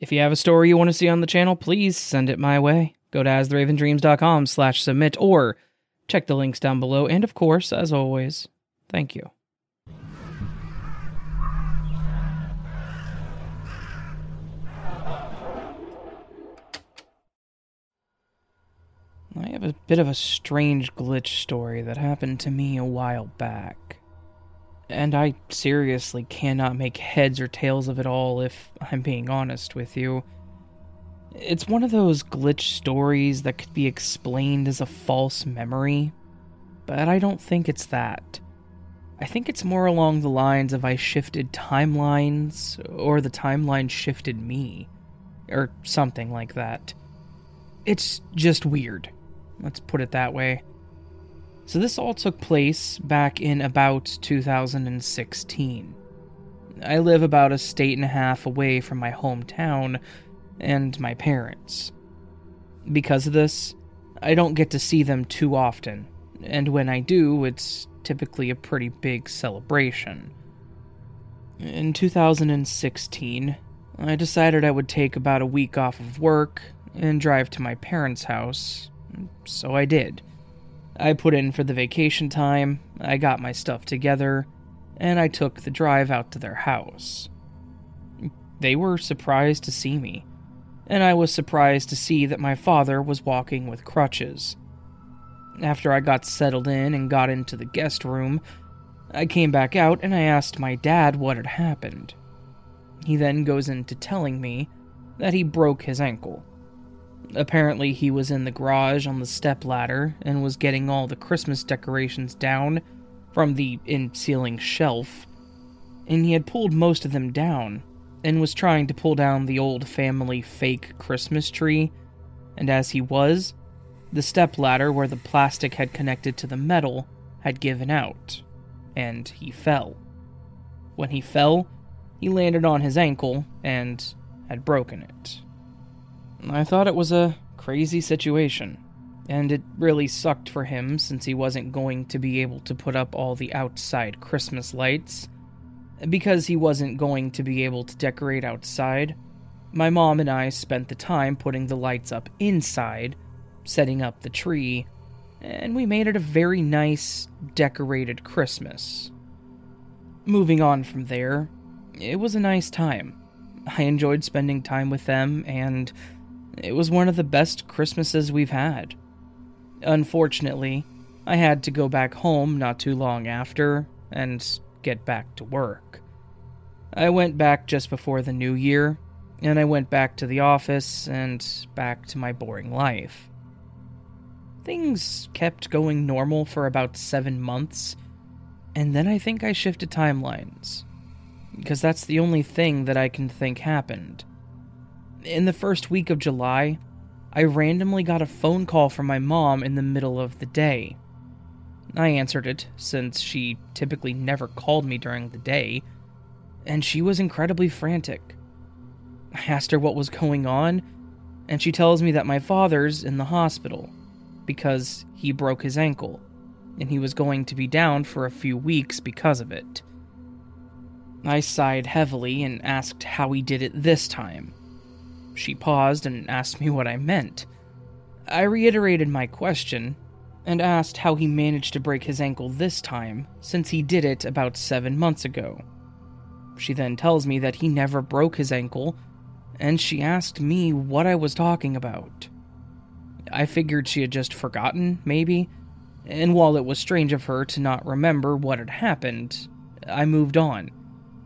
If you have a story you want to see on the channel, please send it my way. Go to astheravendreams.com slash submit or check the links down below. And of course, as always, thank you. I have a bit of a strange glitch story that happened to me a while back. And I seriously cannot make heads or tails of it all if I'm being honest with you. It's one of those glitch stories that could be explained as a false memory, but I don't think it's that. I think it's more along the lines of I shifted timelines, or the timeline shifted me, or something like that. It's just weird. Let's put it that way. So, this all took place back in about 2016. I live about a state and a half away from my hometown and my parents. Because of this, I don't get to see them too often, and when I do, it's typically a pretty big celebration. In 2016, I decided I would take about a week off of work and drive to my parents' house so I did. I put in for the vacation time, I got my stuff together, and I took the drive out to their house. They were surprised to see me, and I was surprised to see that my father was walking with crutches. After I got settled in and got into the guest room, I came back out and I asked my dad what had happened. He then goes into telling me that he broke his ankle. Apparently, he was in the garage on the step ladder and was getting all the Christmas decorations down from the in ceiling shelf, and he had pulled most of them down and was trying to pull down the old family fake Christmas tree. And as he was, the step ladder where the plastic had connected to the metal had given out, and he fell. When he fell, he landed on his ankle and had broken it. I thought it was a crazy situation, and it really sucked for him since he wasn't going to be able to put up all the outside Christmas lights. Because he wasn't going to be able to decorate outside, my mom and I spent the time putting the lights up inside, setting up the tree, and we made it a very nice, decorated Christmas. Moving on from there, it was a nice time. I enjoyed spending time with them, and it was one of the best Christmases we've had. Unfortunately, I had to go back home not too long after and get back to work. I went back just before the new year, and I went back to the office and back to my boring life. Things kept going normal for about seven months, and then I think I shifted timelines. Because that's the only thing that I can think happened. In the first week of July, I randomly got a phone call from my mom in the middle of the day. I answered it, since she typically never called me during the day, and she was incredibly frantic. I asked her what was going on, and she tells me that my father's in the hospital because he broke his ankle, and he was going to be down for a few weeks because of it. I sighed heavily and asked how he did it this time. She paused and asked me what I meant. I reiterated my question and asked how he managed to break his ankle this time, since he did it about seven months ago. She then tells me that he never broke his ankle, and she asked me what I was talking about. I figured she had just forgotten, maybe, and while it was strange of her to not remember what had happened, I moved on,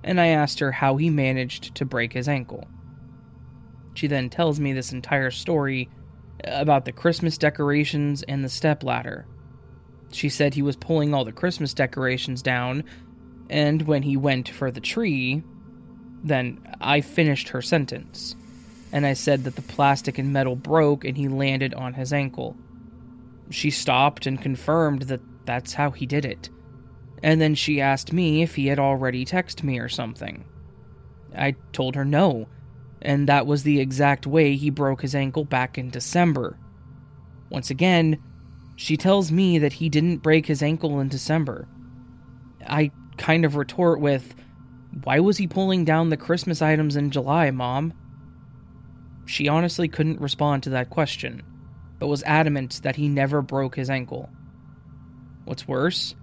and I asked her how he managed to break his ankle. She then tells me this entire story about the Christmas decorations and the stepladder. She said he was pulling all the Christmas decorations down, and when he went for the tree, then I finished her sentence, and I said that the plastic and metal broke and he landed on his ankle. She stopped and confirmed that that's how he did it. And then she asked me if he had already texted me or something. I told her no, and that was the exact way he broke his ankle back in December. Once again, she tells me that he didn't break his ankle in December. I kind of retort with, Why was he pulling down the Christmas items in July, Mom? she honestly couldn't respond to that question, but was adamant that he never broke his ankle. What's worse,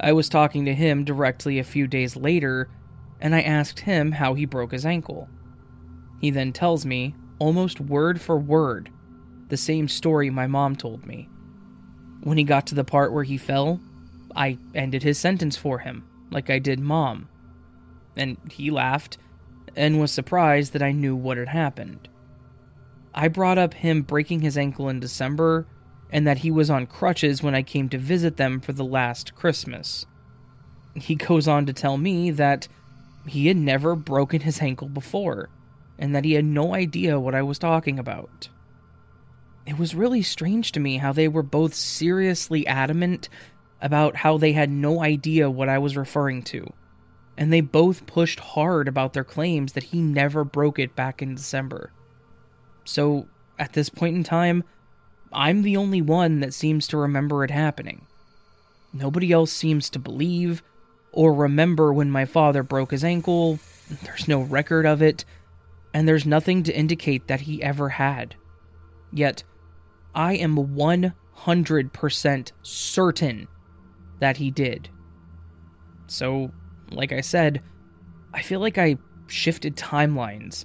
I was talking to him directly a few days later, and I asked him how he broke his ankle. He then tells me, almost word for word, the same story my mom told me. When he got to the part where he fell, I ended his sentence for him, like I did mom. And he laughed and was surprised that I knew what had happened. I brought up him breaking his ankle in December and that he was on crutches when I came to visit them for the last Christmas. He goes on to tell me that he had never broken his ankle before and that he had no idea what I was talking about. It was really strange to me how they were both seriously adamant about how they had no idea what I was referring to, and they both pushed hard about their claims that he never broke it back in December. So, at this point in time, I'm the only one that seems to remember it happening. Nobody else seems to believe or remember when my father broke his ankle. There's no record of it, and there's nothing to indicate that he ever had. Yet, I am 100% certain that he did. So, like I said, I feel like I shifted timelines.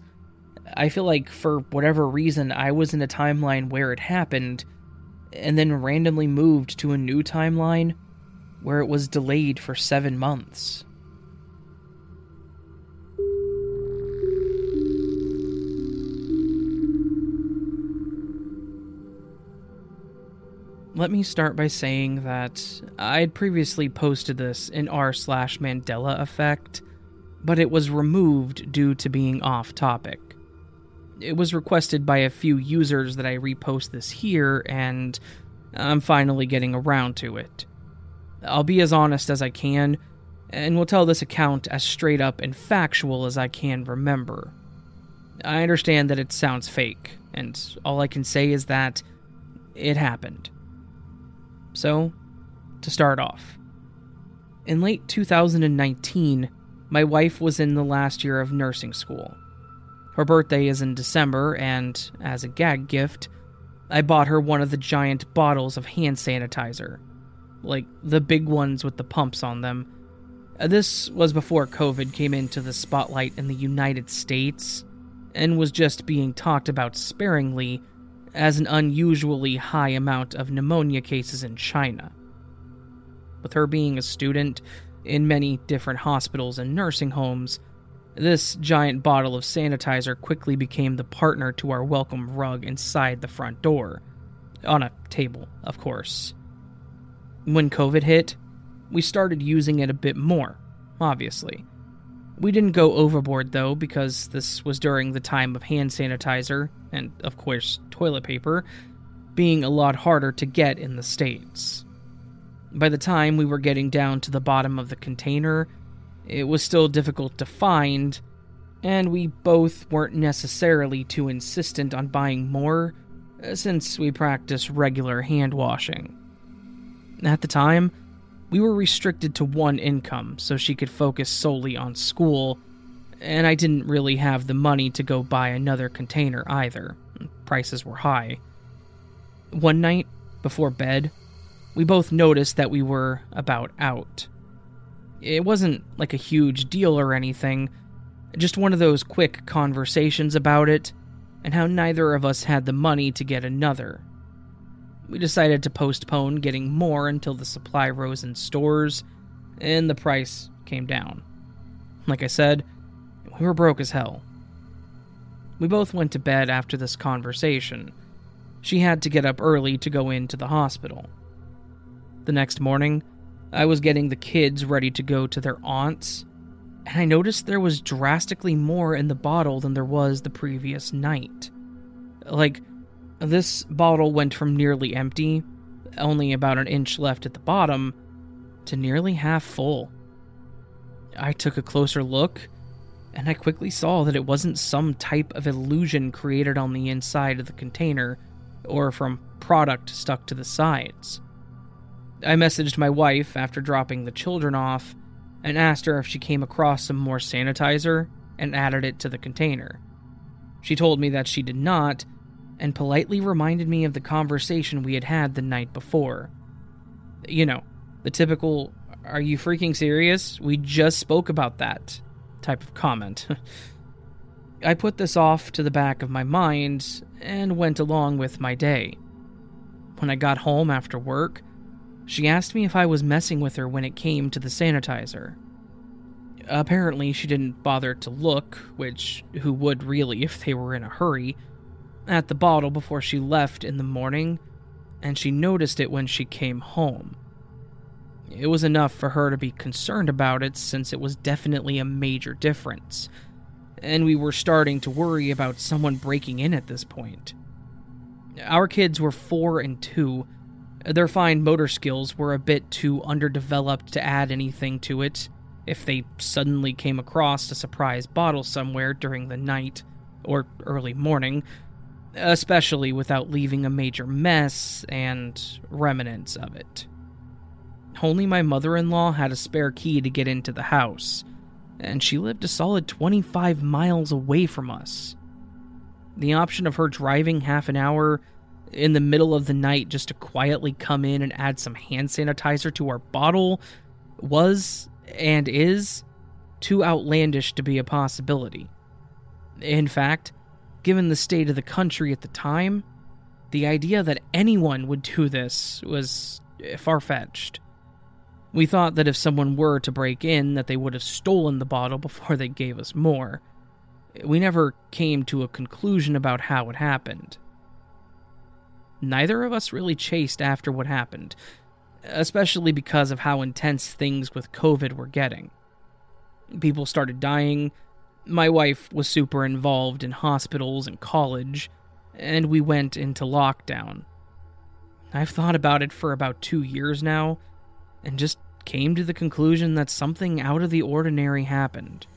I feel like for whatever reason, I was in a timeline where it happened, and then randomly moved to a new timeline where it was delayed for seven months. Let me start by saying that I'd previously posted this in r slash Mandela effect, but it was removed due to being off topic. It was requested by a few users that I repost this here, and I'm finally getting around to it. I'll be as honest as I can, and will tell this account as straight up and factual as I can remember. I understand that it sounds fake, and all I can say is that it happened. So, to start off, in late 2019, my wife was in the last year of nursing school. Her birthday is in December, and as a gag gift, I bought her one of the giant bottles of hand sanitizer. Like the big ones with the pumps on them. Uh, this was before COVID came into the spotlight in the United States, and was just being talked about sparingly as an unusually high amount of pneumonia cases in China. With her being a student in many different hospitals and nursing homes, this giant bottle of sanitizer quickly became the partner to our welcome rug inside the front door. On a table, of course. When COVID hit, we started using it a bit more, obviously. We didn't go overboard though, because this was during the time of hand sanitizer, and of course, toilet paper, being a lot harder to get in the States. By the time we were getting down to the bottom of the container, it was still difficult to find, and we both weren't necessarily too insistent on buying more, uh, since we practice regular hand washing. At the time, we were restricted to one income so she could focus solely on school, and I didn't really have the money to go buy another container either. Prices were high. One night, before bed, we both noticed that we were about out. It wasn't like a huge deal or anything, just one of those quick conversations about it, and how neither of us had the money to get another. We decided to postpone getting more until the supply rose in stores and the price came down. Like I said, we were broke as hell. We both went to bed after this conversation. She had to get up early to go into the hospital. The next morning, I was getting the kids ready to go to their aunts, and I noticed there was drastically more in the bottle than there was the previous night. Like, this bottle went from nearly empty, only about an inch left at the bottom, to nearly half full. I took a closer look, and I quickly saw that it wasn't some type of illusion created on the inside of the container or from product stuck to the sides. I messaged my wife after dropping the children off and asked her if she came across some more sanitizer and added it to the container. She told me that she did not, and politely reminded me of the conversation we had had the night before. You know, the typical, are you freaking serious? We just spoke about that type of comment. I put this off to the back of my mind and went along with my day. When I got home after work, she asked me if I was messing with her when it came to the sanitizer. Apparently, she didn't bother to look, which who would really if they were in a hurry, at the bottle before she left in the morning, and she noticed it when she came home. It was enough for her to be concerned about it since it was definitely a major difference, and we were starting to worry about someone breaking in at this point. Our kids were four and two. Their fine motor skills were a bit too underdeveloped to add anything to it, if they suddenly came across a surprise bottle somewhere during the night or early morning, especially without leaving a major mess and remnants of it. Only my mother in law had a spare key to get into the house, and she lived a solid 25 miles away from us. The option of her driving half an hour in the middle of the night just to quietly come in and add some hand sanitizer to our bottle was and is too outlandish to be a possibility. In fact, given the state of the country at the time, the idea that anyone would do this was far fetched. We thought that if someone were to break in, that they would have stolen the bottle before they gave us more. We never came to a conclusion about how it happened. Neither of us really chased after what happened, especially because of how intense things with COVID were getting. People started dying. My wife was super involved in hospitals and college, and we went into lockdown. I've thought about it for about two years now, and just came to the conclusion that something out of the ordinary happened.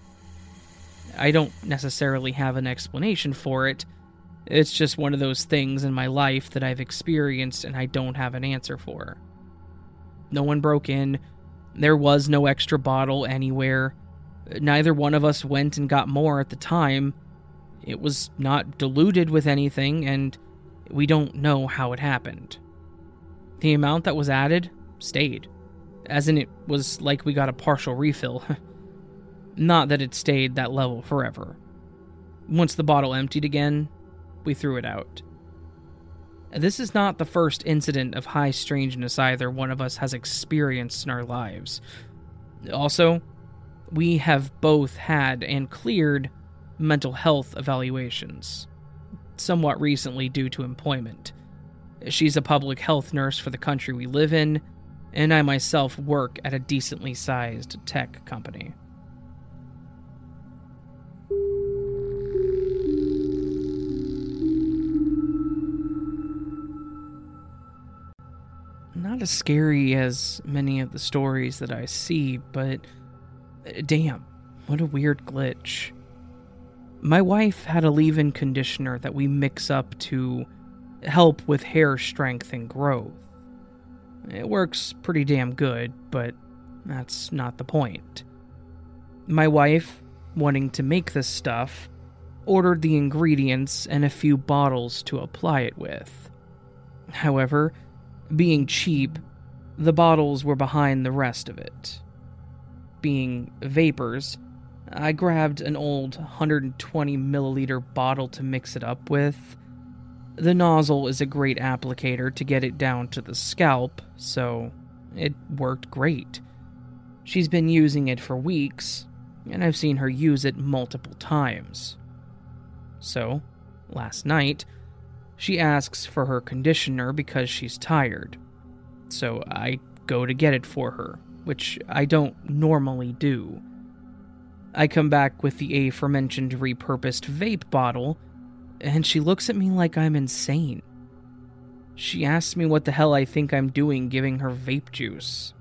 I don't necessarily have an explanation for it. It's just one of those things in my life that I've experienced and I don't have an answer for. No one broke in. There was no extra bottle anywhere. Neither one of us went and got more at the time. It was not diluted with anything, and we don't know how it happened. The amount that was added stayed, as in it was like we got a partial refill. not that it stayed that level forever. Once the bottle emptied again, we threw it out. This is not the first incident of high strangeness either one of us has experienced in our lives. Also, we have both had and cleared mental health evaluations, somewhat recently due to employment. She's a public health nurse for the country we live in, and I myself work at a decently sized tech company. not as scary as many of the stories that I see, but uh, damn, what a weird glitch. My wife had a leave in conditioner that we mix up to help with hair strength and growth. It works pretty damn good, but that's not the point. My wife, wanting to make this stuff, ordered the ingredients and a few bottles to apply it with. However, being cheap, the bottles were behind the rest of it. Being vapers, I grabbed an old 120 milliliter bottle to mix it up with. The nozzle is a great applicator to get it down to the scalp, so it worked great. She's been using it for weeks, and I've seen her use it multiple times. So, last night, she asks for her conditioner because she's tired. So I go to get it for her, which I don't normally do. I come back with the aforementioned repurposed vape bottle, and she looks at me like I'm insane. She asks me what the hell I think I'm doing giving her vape juice.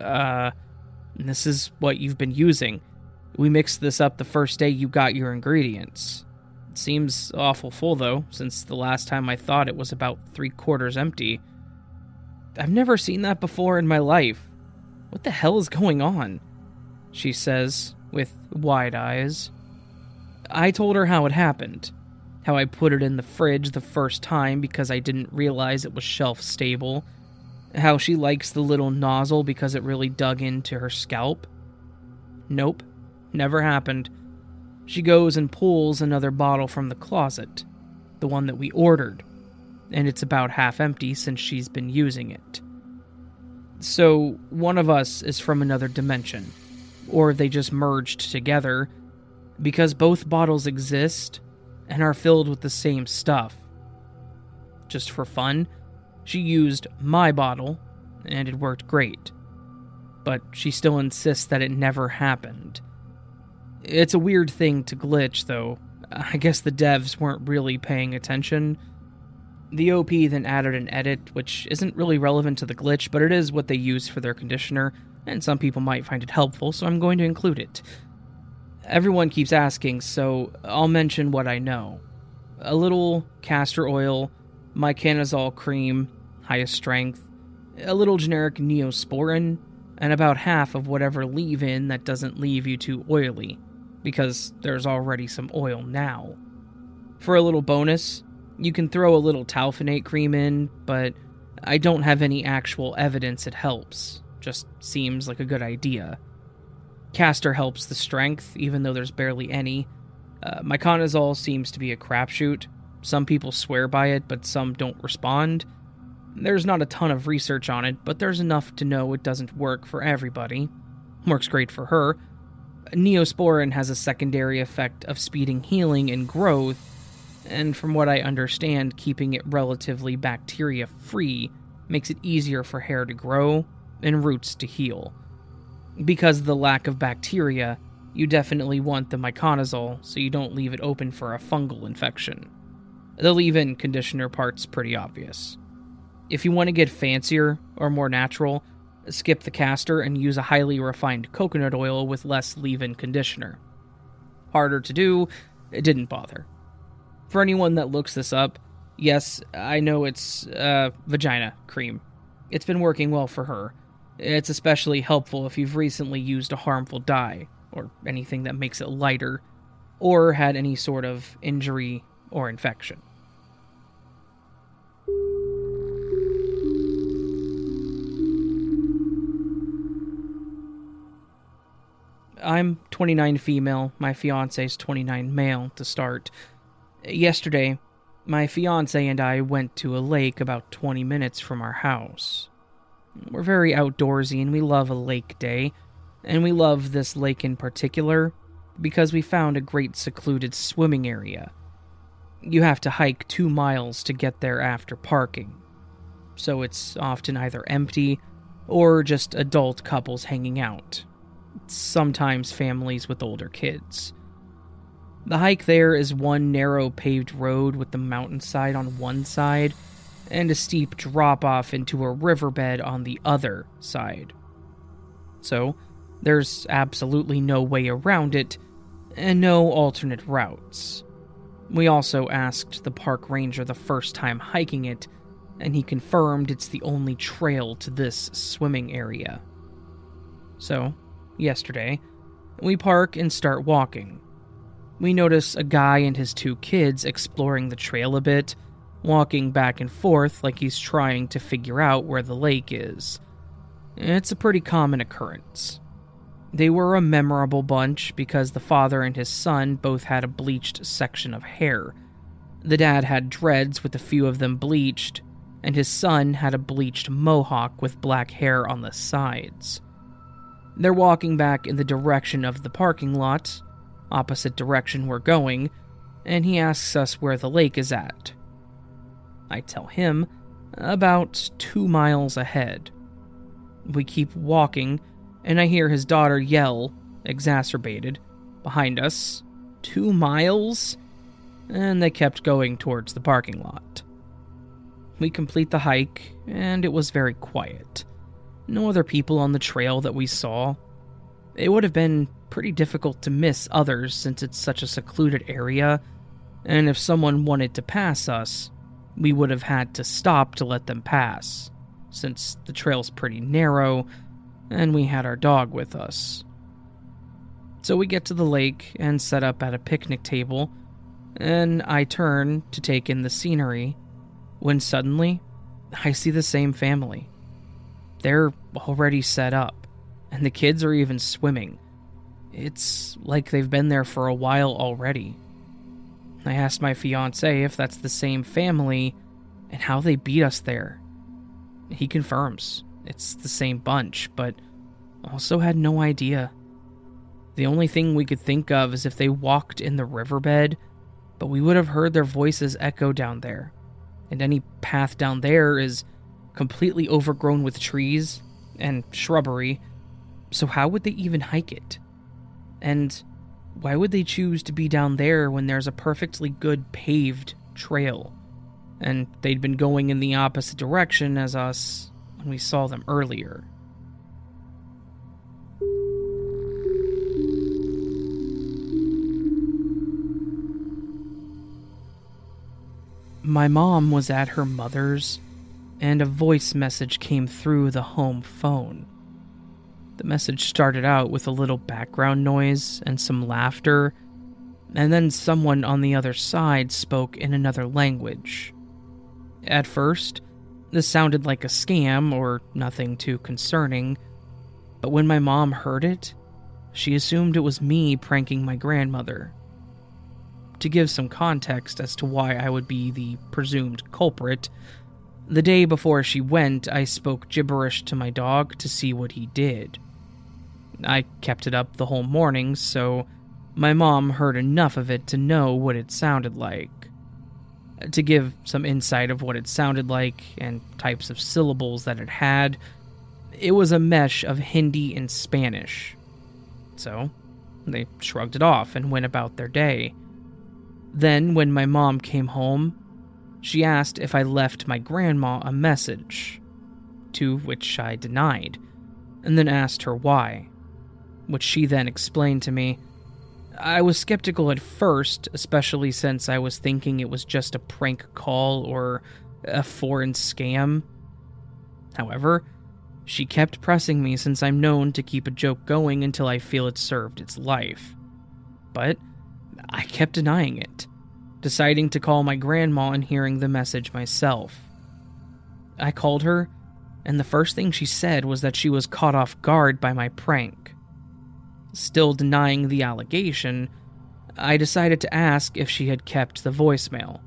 Uh, this is what you've been using. We mixed this up the first day you got your ingredients. It Seems awful full, though, since the last time I thought it was about three quarters empty. I've never seen that before in my life. What the hell is going on? She says, with wide eyes. I told her how it happened. How I put it in the fridge the first time because I didn't realize it was shelf stable. How she likes the little nozzle because it really dug into her scalp. Nope, never happened. She goes and pulls another bottle from the closet, the one that we ordered, and it's about half empty since she's been using it. So, one of us is from another dimension, or they just merged together because both bottles exist and are filled with the same stuff. Just for fun, she used my bottle, and it worked great. But she still insists that it never happened. It's a weird thing to glitch, though. I guess the devs weren't really paying attention. The OP then added an edit, which isn't really relevant to the glitch, but it is what they use for their conditioner, and some people might find it helpful, so I'm going to include it. Everyone keeps asking, so I'll mention what I know. A little castor oil, miconazole cream, highest strength, a little generic neosporin, and about half of whatever leave in that doesn't leave you too oily, because there's already some oil now. For a little bonus, you can throw a little talfonate cream in, but I don't have any actual evidence it helps. Just seems like a good idea. Castor helps the strength, even though there's barely any. Uh, miconazole seems to be a crapshoot. Some people swear by it, but some don't respond. There's not a ton of research on it, but there's enough to know it doesn't work for everybody. Works great for her. Neosporin has a secondary effect of speeding healing and growth, and from what I understand, keeping it relatively bacteria free makes it easier for hair to grow and roots to heal because of the lack of bacteria, you definitely want the miconazole so you don't leave it open for a fungal infection. The leave in conditioner part's pretty obvious. If you want to get fancier or more natural, skip the castor and use a highly refined coconut oil with less leave in conditioner. Harder to do, it didn't bother. For anyone that looks this up, yes, I know it's uh, vagina cream. It's been working well for her, it's especially helpful if you've recently used a harmful dye, or anything that makes it lighter, or had any sort of injury or infection. I'm 29 female, my fiance's 29 male to start. Yesterday, my fiance and I went to a lake about 20 minutes from our house. We're very outdoorsy and we love a lake day. And we love this lake in particular because we found a great secluded swimming area. You have to hike two miles to get there after parking. So it's often either empty or just adult couples hanging out. Sometimes families with older kids. The hike there is one narrow paved road with the mountainside on one side and a steep drop off into a riverbed on the other side. So, there's absolutely no way around it, and no alternate routes. We also asked the park ranger the first time hiking it, and he confirmed it's the only trail to this swimming area. So, yesterday, we park and start walking. We notice a guy and his two kids exploring the trail a bit walking back and forth like he's trying to figure out where the lake is. It's a pretty common occurrence. They were a memorable bunch because the father and his son both had a bleached section of hair. The dad had dreads with a few of them bleached, and his son had a bleached mohawk with black hair on the sides. They're walking back in the direction of the parking lot, opposite direction we're going, and he asks us where the lake is at. I tell him, about two miles ahead. We keep walking, and I hear his daughter yell, exacerbated, behind us, Two miles? And they kept going towards the parking lot. We complete the hike, and it was very quiet. No other people on the trail that we saw. It would have been pretty difficult to miss others since it's such a secluded area, and if someone wanted to pass us, we would have had to stop to let them pass, since the trail's pretty narrow and we had our dog with us. So we get to the lake and set up at a picnic table, and I turn to take in the scenery when suddenly I see the same family. They're already set up, and the kids are even swimming. It's like they've been there for a while already. I asked my fiance if that's the same family and how they beat us there. He confirms it's the same bunch, but also had no idea. The only thing we could think of is if they walked in the riverbed, but we would have heard their voices echo down there. And any path down there is completely overgrown with trees and shrubbery, so how would they even hike it? And why would they choose to be down there when there's a perfectly good paved trail? And they'd been going in the opposite direction as us when we saw them earlier. My mom was at her mother's, and a voice message came through the home phone. The message started out with a little background noise and some laughter, and then someone on the other side spoke in another language. At first, this sounded like a scam or nothing too concerning, but when my mom heard it, she assumed it was me pranking my grandmother. To give some context as to why I would be the presumed culprit, the day before she went, I spoke gibberish to my dog to see what he did. I kept it up the whole morning, so my mom heard enough of it to know what it sounded like. To give some insight of what it sounded like and types of syllables that it had, it was a mesh of Hindi and Spanish. So, they shrugged it off and went about their day. Then, when my mom came home, she asked if I left my grandma a message, to which I denied, and then asked her why which she then explained to me. I was skeptical at first, especially since I was thinking it was just a prank call or a foreign scam. However, she kept pressing me since I'm known to keep a joke going until I feel it served its life. But I kept denying it, deciding to call my grandma and hearing the message myself. I called her, and the first thing she said was that she was caught off guard by my prank. Still denying the allegation, I decided to ask if she had kept the voicemail.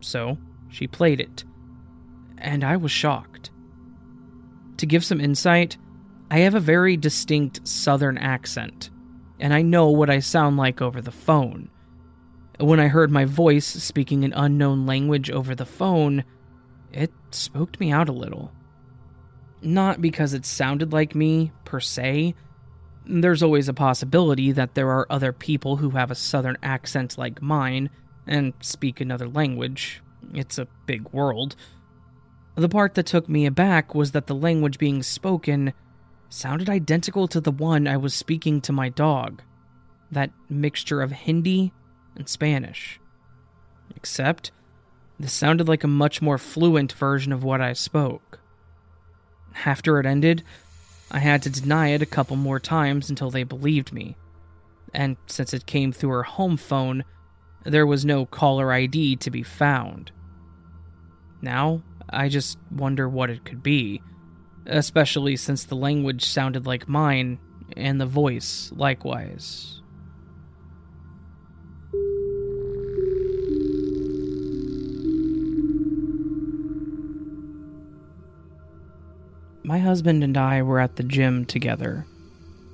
So, she played it. And I was shocked. To give some insight, I have a very distinct southern accent, and I know what I sound like over the phone. When I heard my voice speaking an unknown language over the phone, it spooked me out a little. Not because it sounded like me, per se, there's always a possibility that there are other people who have a southern accent like mine and speak another language. It's a big world. The part that took me aback was that the language being spoken sounded identical to the one I was speaking to my dog. That mixture of Hindi and Spanish. Except, this sounded like a much more fluent version of what I spoke. After it ended, I had to deny it a couple more times until they believed me. And since it came through her home phone, there was no caller ID to be found. Now, I just wonder what it could be, especially since the language sounded like mine and the voice likewise. My husband and I were at the gym together.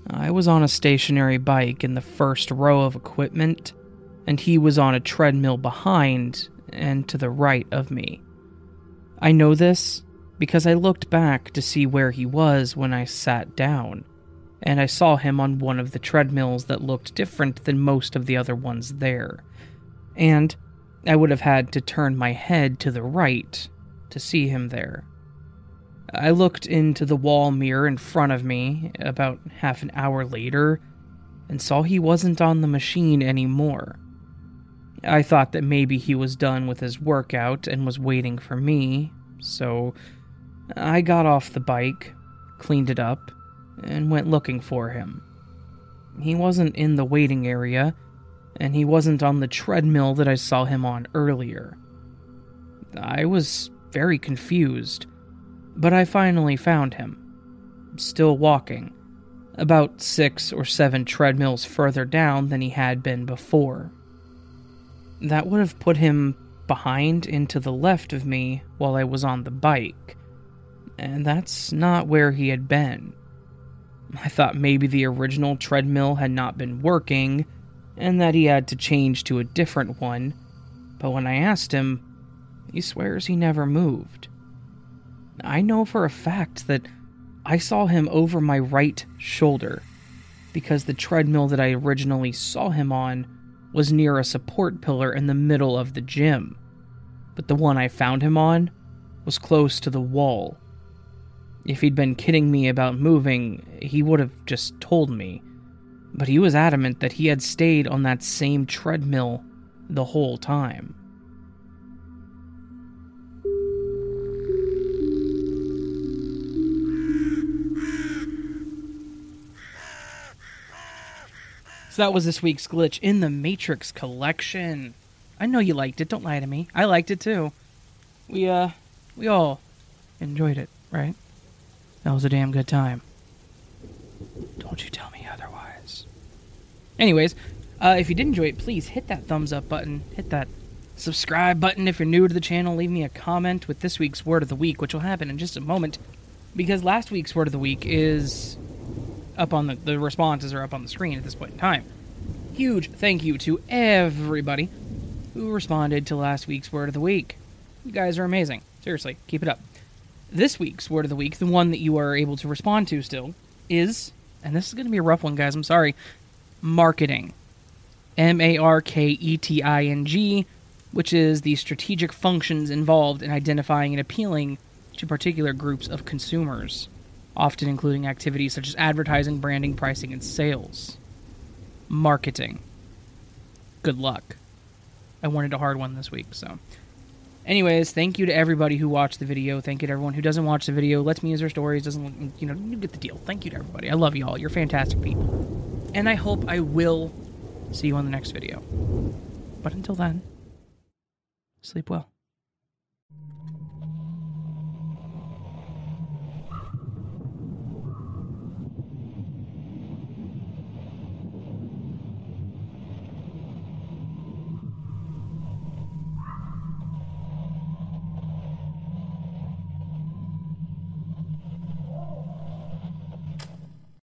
I was on a stationary bike in the first row of equipment, and he was on a treadmill behind and to the right of me. I know this because I looked back to see where he was when I sat down, and I saw him on one of the treadmills that looked different than most of the other ones there. And I would have had to turn my head to the right to see him there. I looked into the wall mirror in front of me about half an hour later and saw he wasn't on the machine anymore. I thought that maybe he was done with his workout and was waiting for me, so I got off the bike, cleaned it up, and went looking for him. he wasn't in the waiting area, and he wasn't on the treadmill that I saw him on earlier. I was very confused, but I finally found him. Still walking, about six or seven treadmills further down than he had been before. That would have put him behind and to the left of me while I was on the bike, and that's not where he had been. I thought maybe the original treadmill had not been working and that he had to change to a different one, but when I asked him, he swears he never moved. I know for a fact that I saw him over my right shoulder because the treadmill that I originally saw him on was near a support pillar in the middle of the gym, but the one I found him on was close to the wall. If he'd been kidding me about moving, he would have just told me, but he was adamant that he had stayed on that same treadmill the whole time. So that was this week's glitch in the Matrix collection. I know you liked it. Don't lie to me. I liked it too. We uh we all enjoyed it, right? That was a damn good time. Don't you tell me otherwise. Anyways, uh, if you did enjoy it, please hit that thumbs up button, hit that subscribe button if you're new to the channel, leave me a comment with this week's word of the week, which will happen in just a moment. Because last week's word of the week is up on the the responses are up on the screen at this point in time. Huge thank you to everybody who responded to last week's word of the week. You guys are amazing. Seriously, keep it up. This week's word of the week, the one that you are able to respond to still, is and this is going to be a rough one, guys. I'm sorry. Marketing. M A R K E T I N G, which is the strategic functions involved in identifying and appealing to particular groups of consumers often including activities such as advertising, branding, pricing, and sales. Marketing. Good luck. I wanted a hard one this week, so. Anyways, thank you to everybody who watched the video. Thank you to everyone who doesn't watch the video, lets me use their stories, doesn't, you know, you get the deal. Thank you to everybody. I love you all. You're fantastic people. And I hope I will see you on the next video. But until then, sleep well.